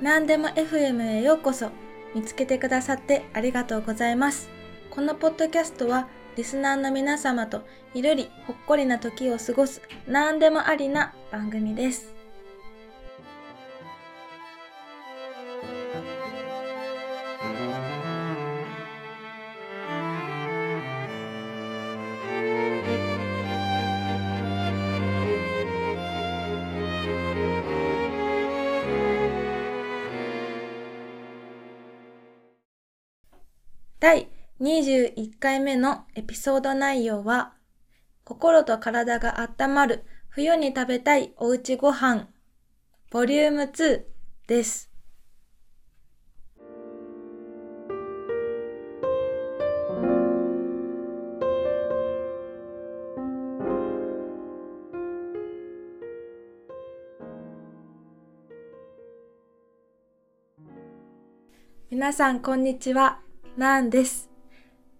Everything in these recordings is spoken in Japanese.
何でも FM へようこそ。見つけてくださってありがとうございます。このポッドキャストはリスナーの皆様といるりほっこりな時を過ごす何でもありな番組です。第21回目のエピソード内容は、心と体が温まる冬に食べたいおうちご飯、ボリューム2です。皆さん、こんにちは。なんです。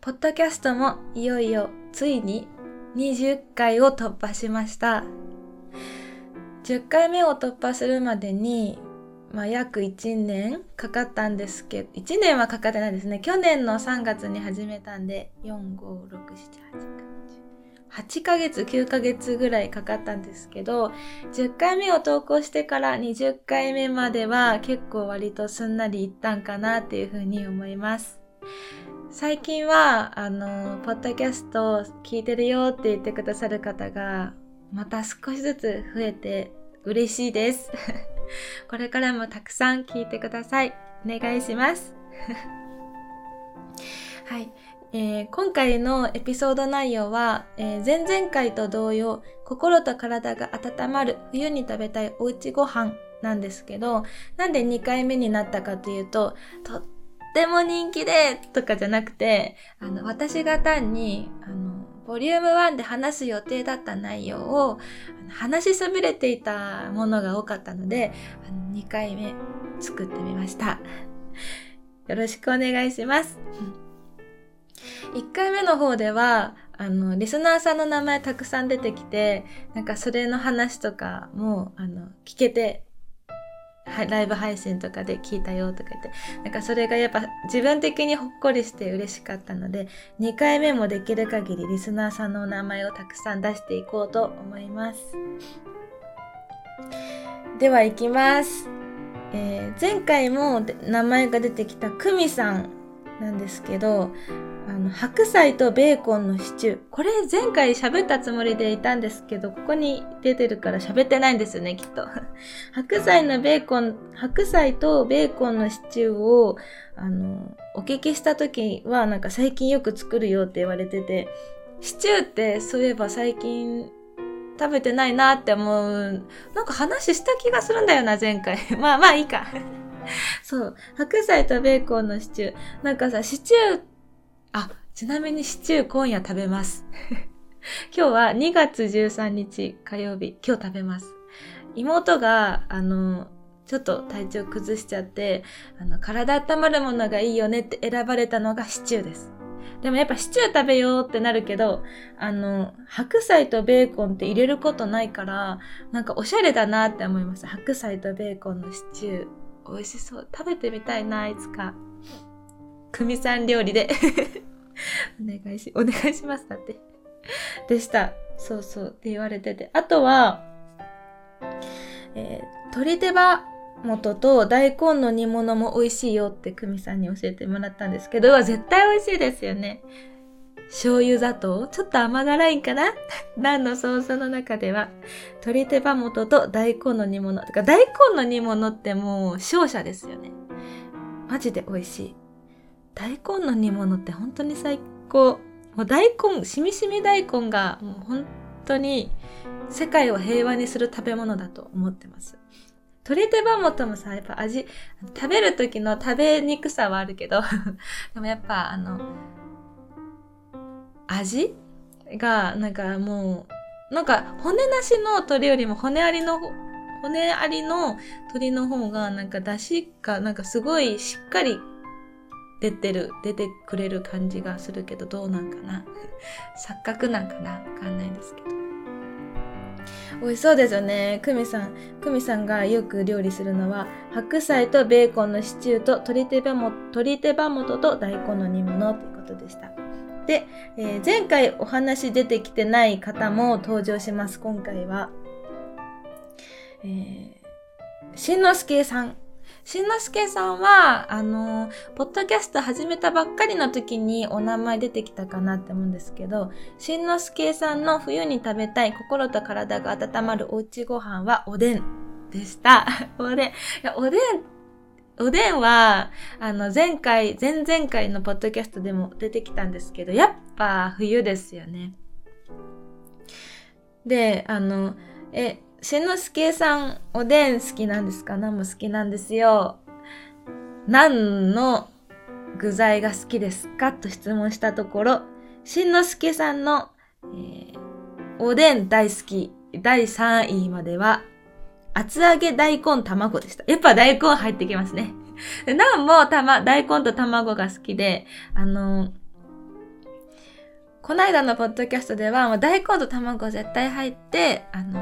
ポッドキャストもいよいよついに20回を突破しました。10回目を突破するまでに、まあ、約1年かかったんですけど、1年はかかってないですね。去年の3月に始めたんで、4、5、6、7、8、8ヶ月、9ヶ月ぐらいかかったんですけど、10回目を投稿してから20回目までは結構割とすんなりいったんかなっていうふうに思います。最近は、あの、ポッドキャスト聞いてるよって言ってくださる方が、また少しずつ増えて嬉しいです。これからもたくさん聞いてください。お願いします。はい。えー、今回のエピソード内容は、えー、前々回と同様、心と体が温まる冬に食べたいおうちご飯なんですけど、なんで2回目になったかというと、とっても人気でとかじゃなくて、あの、私が単に、あの、ボリューム1で話す予定だった内容を話しそびれていたものが多かったので、あの2回目作ってみました。よろしくお願いします。1回目の方では、あの、リスナーさんの名前たくさん出てきて、なんかそれの話とかも、あの、聞けてライブ配信とかで聞いたよとか言って、なんかそれがやっぱ自分的にほっこりして嬉しかったので、2回目もできる限りリスナーさんのお名前をたくさん出していこうと思います。では行きます。えー、前回も名前が出てきたクミさんなんですけど、あの、白菜とベーコンのシチュー。これ前回喋ったつもりでいたんですけど、ここに出てるから喋ってないんですよね、きっと。白菜のベーコン、白菜とベーコンのシチューを、あの、お聞きした時は、なんか最近よく作るよって言われてて、シチューってそういえば最近食べてないなって思う。なんか話した気がするんだよな、前回。まあまあいいか。そう。白菜とベーコンのシチュー。なんかさ、シチュー、あ、ちなみにシチュー今夜食べます。今日は2月13日火曜日。今日食べます。妹が、あの、ちょっと体調崩しちゃって、あの、体温まるものがいいよねって選ばれたのがシチューです。でもやっぱシチュー食べようってなるけど、あの、白菜とベーコンって入れることないから、なんかおしゃれだなって思います。白菜とベーコンのシチュー。美味しそう。食べてみたいな、いつか。久美さん料理で お願いし、お願いします。だって。でした。そうそう。って言われてて。あとは、えー、鶏手羽元と大根の煮物も美味しいよって久美さんに教えてもらったんですけど、絶対美味しいですよね。醤油砂糖ちょっと甘辛いんかな？何のソースの中では？鶏手羽元と大根の煮物。てか大根の煮物ってもう勝者ですよね。マジで美味しい。大根の煮物って本当に最高。もう大根、しみしみ大根がもう本当に世界を平和にする食べ物だと思ってます。鶏手羽元もさ、やっぱ味、食べる時の食べにくさはあるけど でもやっぱあの、味が、なんかもう、なんか骨なしの鳥よりも骨ありの、骨ありの鳥の方が、なんか出汁が、なんかすごいしっかり出てる、出てくれる感じがするけど、どうなんかな 錯覚なんかなわかんないですけど。美味しそうですよね。クミさん、クミさんがよく料理するのは、白菜とベーコンのシチューと鶏手羽元と大根の煮物ということでした。で、えー、前回お話出てきてない方も登場します、今回は。えー、しんのすけさん。しんのすけさんは、あの、ポッドキャスト始めたばっかりの時にお名前出てきたかなって思うんですけど、しんのすけさんの冬に食べたい心と体が温まるおうちご飯はおでんでした。おでん。おでん、おでんは、あの、前回、前々回のポッドキャストでも出てきたんですけど、やっぱ冬ですよね。で、あの、え、しんのすけさん、おでん好きなんですか？何も好きなんですよ。何の具材が好きですか？と質問したところ、しんのすけさんの、えー、おでん大好き第3位までは、厚揚げ大根卵でした。やっぱ大根入ってきますね。なんもたま、大根と卵が好きで、あの、こないだのポッドキャストでは、もう大根と卵絶対入って、あの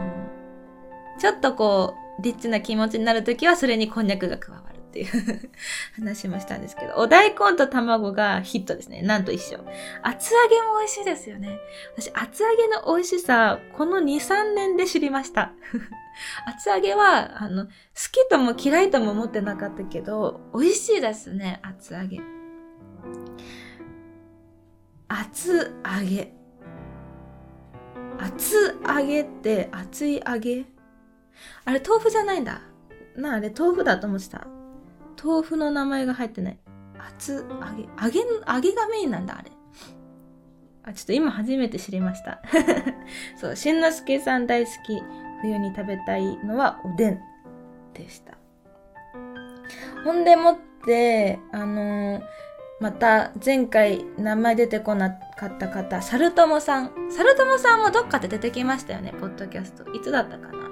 ちょっとこう、リッチな気持ちになるときは、それにこんにゃくが加わるっていう 話もしたんですけど、お大根と卵がヒットですね。なんと一緒。厚揚げも美味しいですよね。私、厚揚げの美味しさ、この2、3年で知りました。厚揚げは、あの、好きとも嫌いとも思ってなかったけど、美味しいですね、厚揚げ。厚揚げ。厚揚げって厚い揚げ？あれ、豆腐じゃないんだ。なあれ、豆腐だと思ってた。豆腐の名前が入ってない。厚揚げ、揚げ、揚げがメインなんだ、あれ。あ、ちょっと今初めて知りました。そう、しんのすけさん大好き、冬に食べたいのはおでんでした。ほんでもって、あのー、また前回名前出てこなかった方、サルトモさん。サルトモさんもどっかで出てきましたよね、ポッドキャスト。いつだったかな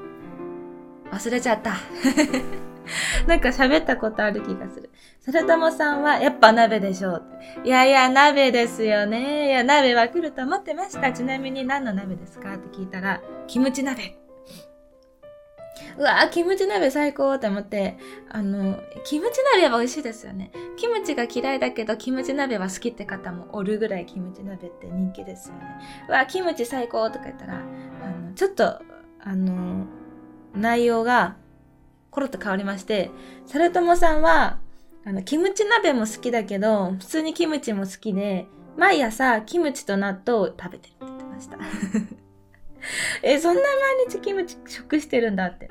忘れちゃった。なんか喋ったことある気がする。それともさんは、やっぱ鍋でしょう。いやいや、鍋ですよね。いや、鍋は来ると思ってました。ちなみに何の鍋ですか？って聞いたら、キムチ鍋。うわぁ、キムチ鍋最高って思って、あの、キムチ鍋は美味しいですよね。キムチが嫌いだけど、キムチ鍋は好きって方もおるぐらいキムチ鍋って人気ですよね。うわぁ、キムチ最高とか言ったら、あの、ちょっと、あの、内容がコロッと変わりまして、サルトモさんは、あの、キムチ鍋も好きだけど、普通にキムチも好きで、毎朝キムチと納豆を食べてるって言ってました。え、そんな毎日キムチ食してるんだって。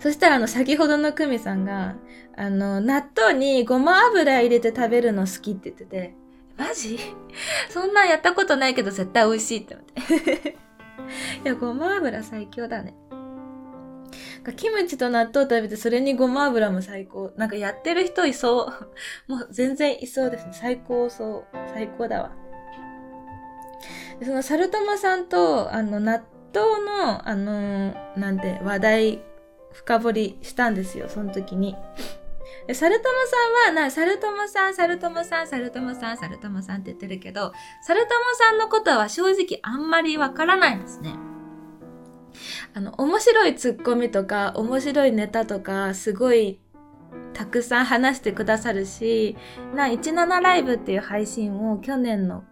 そしたらあの、先ほどのクミさんが、あの、納豆にごま油入れて食べるの好きって言ってて、マジ？そんなんやったことないけど絶対美味しいって思って。いや、ごま油最強だね。キムチと納豆食べてそれにごま油も最高。なんかやってる人いそう。もう全然いそうですね。最高そう。最高だわ。そのサルトマさんと、あの、納豆の、あのー、なんて、話題、深掘りしたんですよ、その時に。サルトモさんは、な、サルトモさん、サルトモさん、サルトモさん、サルトモさんって言ってるけど、サルトモさんのことは正直あんまりわからないんですね。あの、面白いツッコミとか、面白いネタとか、すごいたくさん話してくださるし、な、17ライブっていう配信を去年の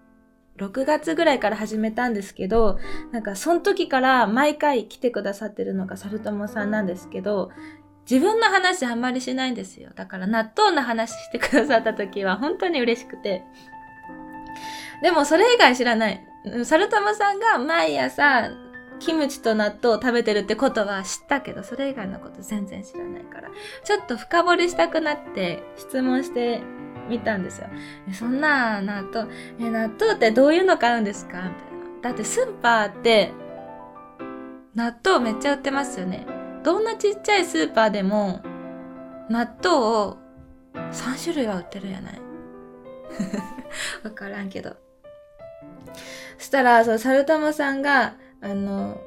6月ぐらいから始めたんですけど、なんかその時から毎回来てくださってるのがサルトモさんなんですけど、自分の話あんまりしないんですよ。だから納豆の話してくださった時は本当に嬉しくて。でもそれ以外知らない。サルトモさんが毎朝キムチと納豆を食べてるってことは知ったけど、それ以外のこと全然知らないから、ちょっと深掘りしたくなって質問してみたんですよ。そんな納豆、え、納豆ってどういうの買うんですか？みたいな。だってスーパーって、納豆めっちゃ売ってますよね。どんなちっちゃいスーパーでも、納豆を3種類は売ってるやない。わからんけど。そしたら、そう、サルタマさんが、あの、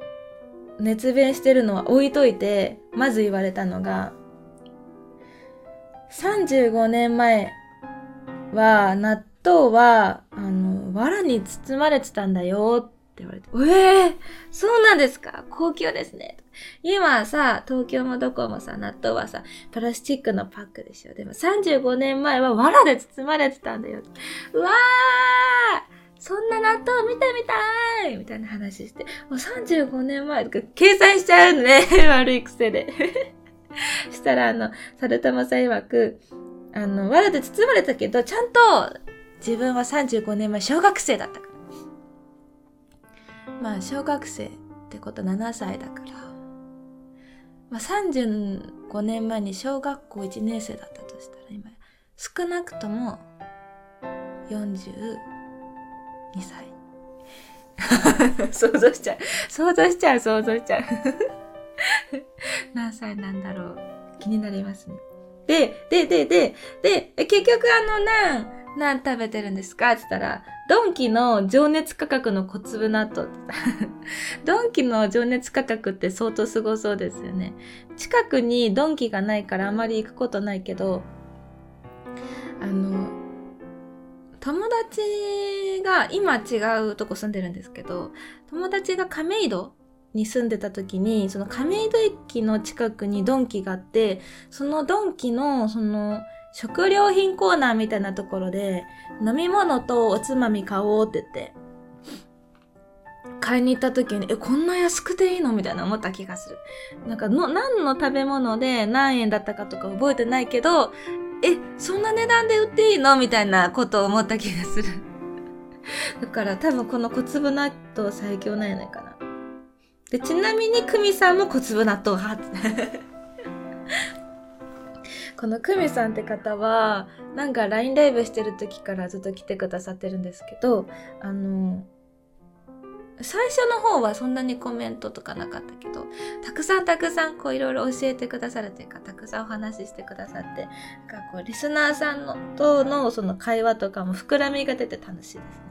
熱弁してるのは置いといて、まず言われたのが、35年前は納豆は、あの、藁に包まれてたんだよって言われて、ええー、そうなんですか？高級ですね。今さ、東京もどこもさ、納豆はさ、プラスチックのパックでしょ。でも35年前は藁で包まれてたんだよ。うわーそんな納豆見てみたいみたいな話して、もう35年前とか計算しちゃうね。悪い癖で。したら、あの、猿玉さん曰く、あの、藁で包まれたけど、ちゃんと自分は35年前小学生だったから。まあ、小学生ってこと7歳だから。まあ、35年前に小学校1年生だったとしたら、今、少なくとも40 2歳。想像しちゃう。想像しちゃう、想像しちゃう。何歳なんだろう。気になりますね。で、で、で、で、で、結局あの、なん、なん食べてるんですか？って言ったら、ドンキの情熱価格の小粒納豆 ドンキの情熱価格って相当すごそうですよね。近くにドンキがないからあまり行くことないけど、あの、友達が今違うとこ住んでるんですけど、友達が亀戸に住んでた時に、その亀戸駅の近くにドンキがあって、そのドンキの、その、食料品コーナーみたいなところで、飲み物とおつまみ買おうって言って、買いに行った時に、え、こんな安くていいのみたいな思った気がする。なんかの、何の食べ物で何円だったかとか覚えてないけど、え、そんな値段で売っていいの？みたいなことを思った気がする。だから多分この小粒納豆最強なんやないかな。で、ちなみに久美さんも小粒納豆派。この久美さんって方は、なんか LINE ライブしてる時からずっと来てくださってるんですけど、あの、最初の方はそんなにコメントとかなかったけど、たくさんたくさんこういろいろ教えてくださるというか、たくさんお話ししてくださって、なんかこうリスナーさんのとのその会話とかも膨らみが出て楽しいですね。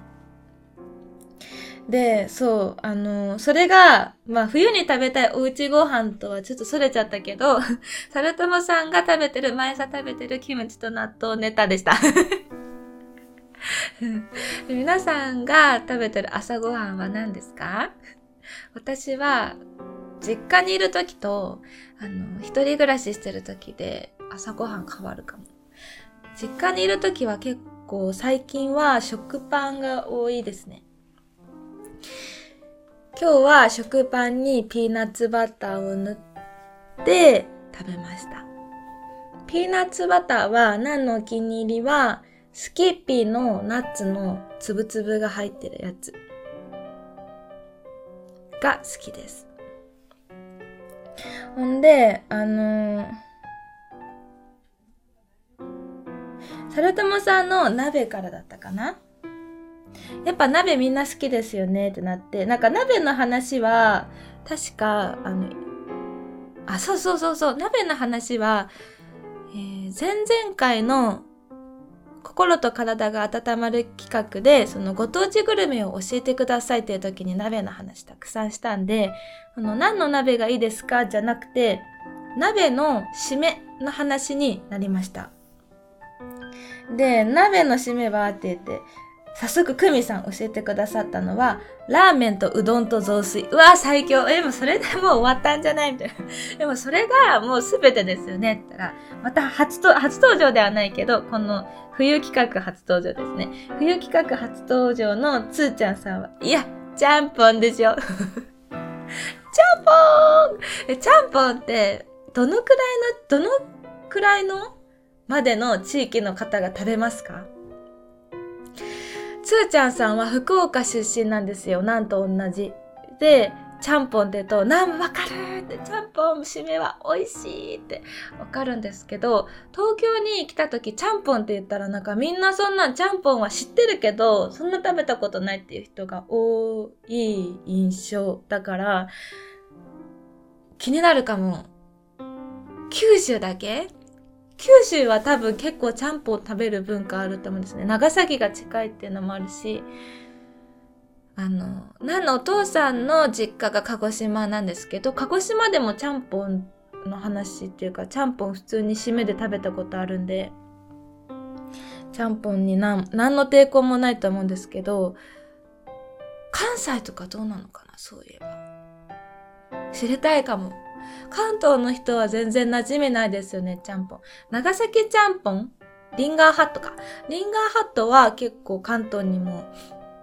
で、そう、あの、それが、まあ、冬に食べたいおうちご飯とはちょっとそれちゃったけど、サルトモさんが食べてる、毎朝食べてるキムチと納豆ネタでした。皆さんが食べてる朝ごはんは何ですか？私は、実家にいる時と、あの、一人暮らししてる時で朝ごはん変わるかも。実家にいる時は結構最近は食パンが多いですね。今日は食パンにピーナッツバターを塗って食べました。ピーナッツバターは何のお気に入りはスキッピーのナッツのつぶつぶが入ってるやつが好きです。ほんで、あのー、サルトモさんの鍋からだったかな？やっぱ鍋みんな好きですよねってなって、なんか鍋の話は、確か、あの、あ、そうそうそうそう、鍋の話は、えー、前々回の心と体が温まる企画で、そのご当地グルメを教えてくださいという時に鍋の話たくさんしたんで、あの、何の鍋がいいですかじゃなくて、鍋の締めの話になりました。で、鍋の締めはって言って、早速、久美さん教えてくださったのは、ラーメンとうどんと雑炊。うわ、最強。え、でもそれでもう終わったんじゃないみたいな。でもそれがもうすべてですよね。って言ったら、また初と、初登場ではないけど、この冬企画初登場ですね。冬企画初登場のつーちゃんさんは、いや、ちゃんぽんでしょ。ちゃんぽんえ、ちゃんぽんって、どのくらいの、どのくらいのまでの地域の方が食べますか？つーちゃんさんは福岡出身なんですよ。なんと同じ。で、ちゃんぽんって言うと、なんわかるって、ちゃんぽん締めは美味しいってわかるんですけど、東京に来た時、ちゃんぽんって言ったらなんかみんなそんなんちゃんぽんは知ってるけど、そんな食べたことないっていう人が多い印象だから、気になるかも。九州だけ？九州は多分結構ちゃんぽん食べる文化あると思うんですね。長崎が近いっていうのもあるし、あの、なんのお父さんの実家が鹿児島なんですけど、鹿児島でもちゃんぽんの話っていうか、ちゃんぽん普通に締めで食べたことあるんで、ちゃんぽんに何何の抵抗もないと思うんですけど、関西とかどうなのかなそういえば。知りたいかも。関東の人は全然馴染めないですよね、ちゃんぽん。長崎ちゃんぽん？リンガーハットか。リンガーハットは結構関東にも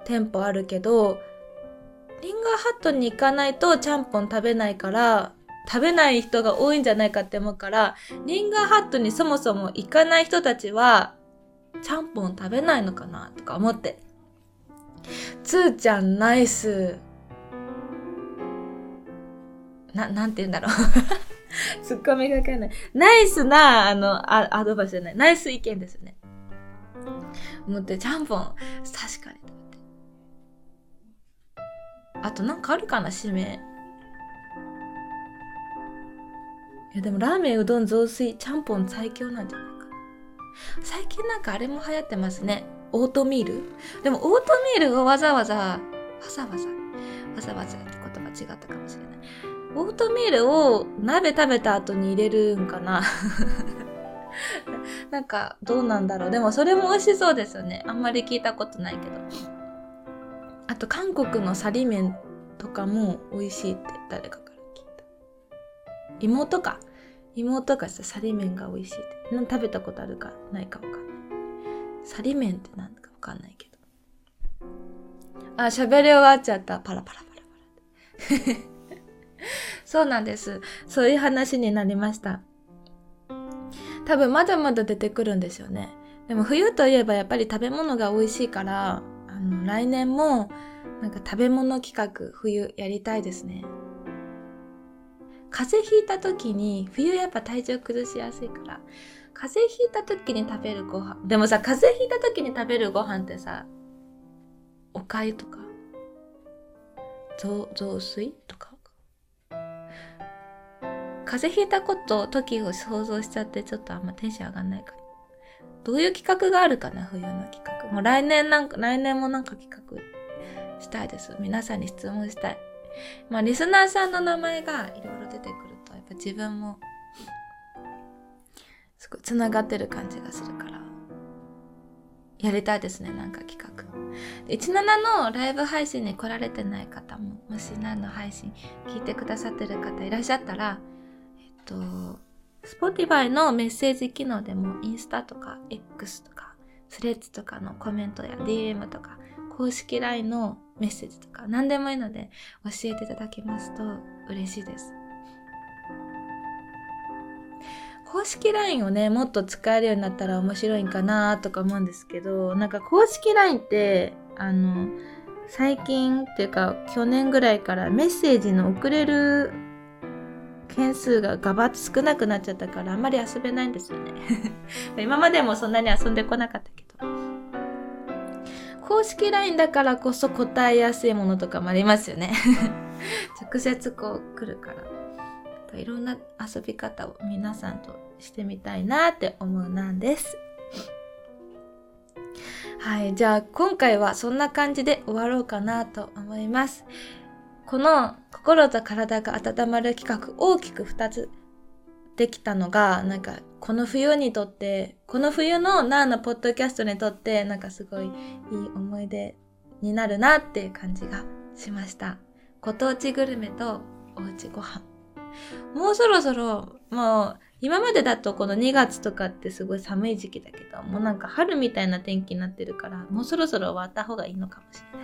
店舗あるけど、リンガーハットに行かないとちゃんぽん食べないから、食べない人が多いんじゃないかって思うから、リンガーハットにそもそも行かない人たちは、ちゃんぽん食べないのかなとか思って。つーちゃんナイス。な、なんて言うんだろうツッコミがかんない。ナイスな、あの、アアドバイスじゃない。ナイス意見ですね。思って、ちゃんぽん、確かに。あとなんかあるかな、締め。いや、でもラーメン、うどん、雑炊、ちゃんぽん最強なんじゃないかな。最近なんかあれも流行ってますね。オートミールでもオートミールをわざわざ、わざわざ、わざわざって言葉違ったかもしれない。オートミールを鍋食べた後に入れるんかな なんかどうなんだろう。でもそれも美味しそうですよね。あんまり聞いたことないけど。あと韓国のサリ麺とかも美味しいって誰かから聞いた。妹か。妹がさ、サリ麺が美味しいって。食べたことあるかないかわかんない。サリ麺って何だかわかんないけど。あ、喋り終わっちゃった。パラパラパラパラ。そうなんです。そういう話になりました。多分まだまだ出てくるんですよね。でも冬といえばやっぱり食べ物が美味しいから、あの、来年もなんか食べ物企画冬やりたいですね。風邪ひいた時に、冬やっぱ体調崩しやすいから、風邪ひいた時に食べるご飯。でもさ、風邪ひいた時に食べるご飯ってさ、おかゆとか、雑炊とか風邪ひいたこと、時を想像しちゃってちょっとあんまテンション上がんないから。どういう企画があるかな、冬の企画。もう来年なんか、来年もなんか企画したいです。皆さんに質問したい。まあ、リスナーさんの名前がいろいろ出てくると、やっぱ自分も、すごい繋がってる感じがするから、やりたいですね、なんか企画。17のライブ配信に来られてない方も、もし何の配信聞いてくださってる方いらっしゃったら、と、Spotify のメッセージ機能でもインスタとか X とかスレッズとかのコメントや DM とか公式 LINE のメッセージとか何でもいいので教えていただけますと嬉しいです。公式 LINE をね、もっと使えるようになったら面白いんかなとか思うんですけど、なんか公式 LINE って、あの、最近っていうか去年ぐらいからメッセージの送れる件数がガバッと少なくなっちゃったからあんまり遊べないんですよね。今までもそんなに遊んでこなかったけど。公式 LINE だからこそ答えやすいものとかもありますよね。直接こう来るから。いろんな遊び方を皆さんとしてみたいなって思うなんです。はいじゃあ今回はそんな感じで終わろうかなと思います。この心と体が温まる企画大きく2つできたのが、なんかこの冬にとって、この冬のナーのポッドキャストにとってなんかすごいいい思い出になるなっていう感じがしました。ご当地グルメとおうちご飯。もうそろそろ、もう今までだとこの2月とかってすごい寒い時期だけど、もうなんか春みたいな天気になってるから、もうそろそろ終わった方がいいのかもしれない。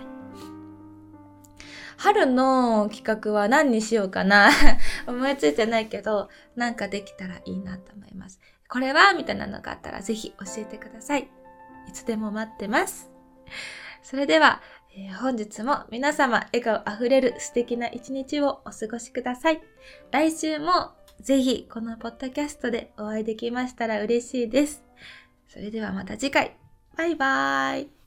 春の企画は何にしようかな 思いついてないけど、なんかできたらいいなと思います。これはみたいなのがあったらぜひ教えてください。いつでも待ってます。それでは、えー、本日も皆様笑顔あふれる素敵な一日をお過ごしください。来週もぜひこのポッドキャストでお会いできましたら嬉しいです。それではまた次回。バイバーイ。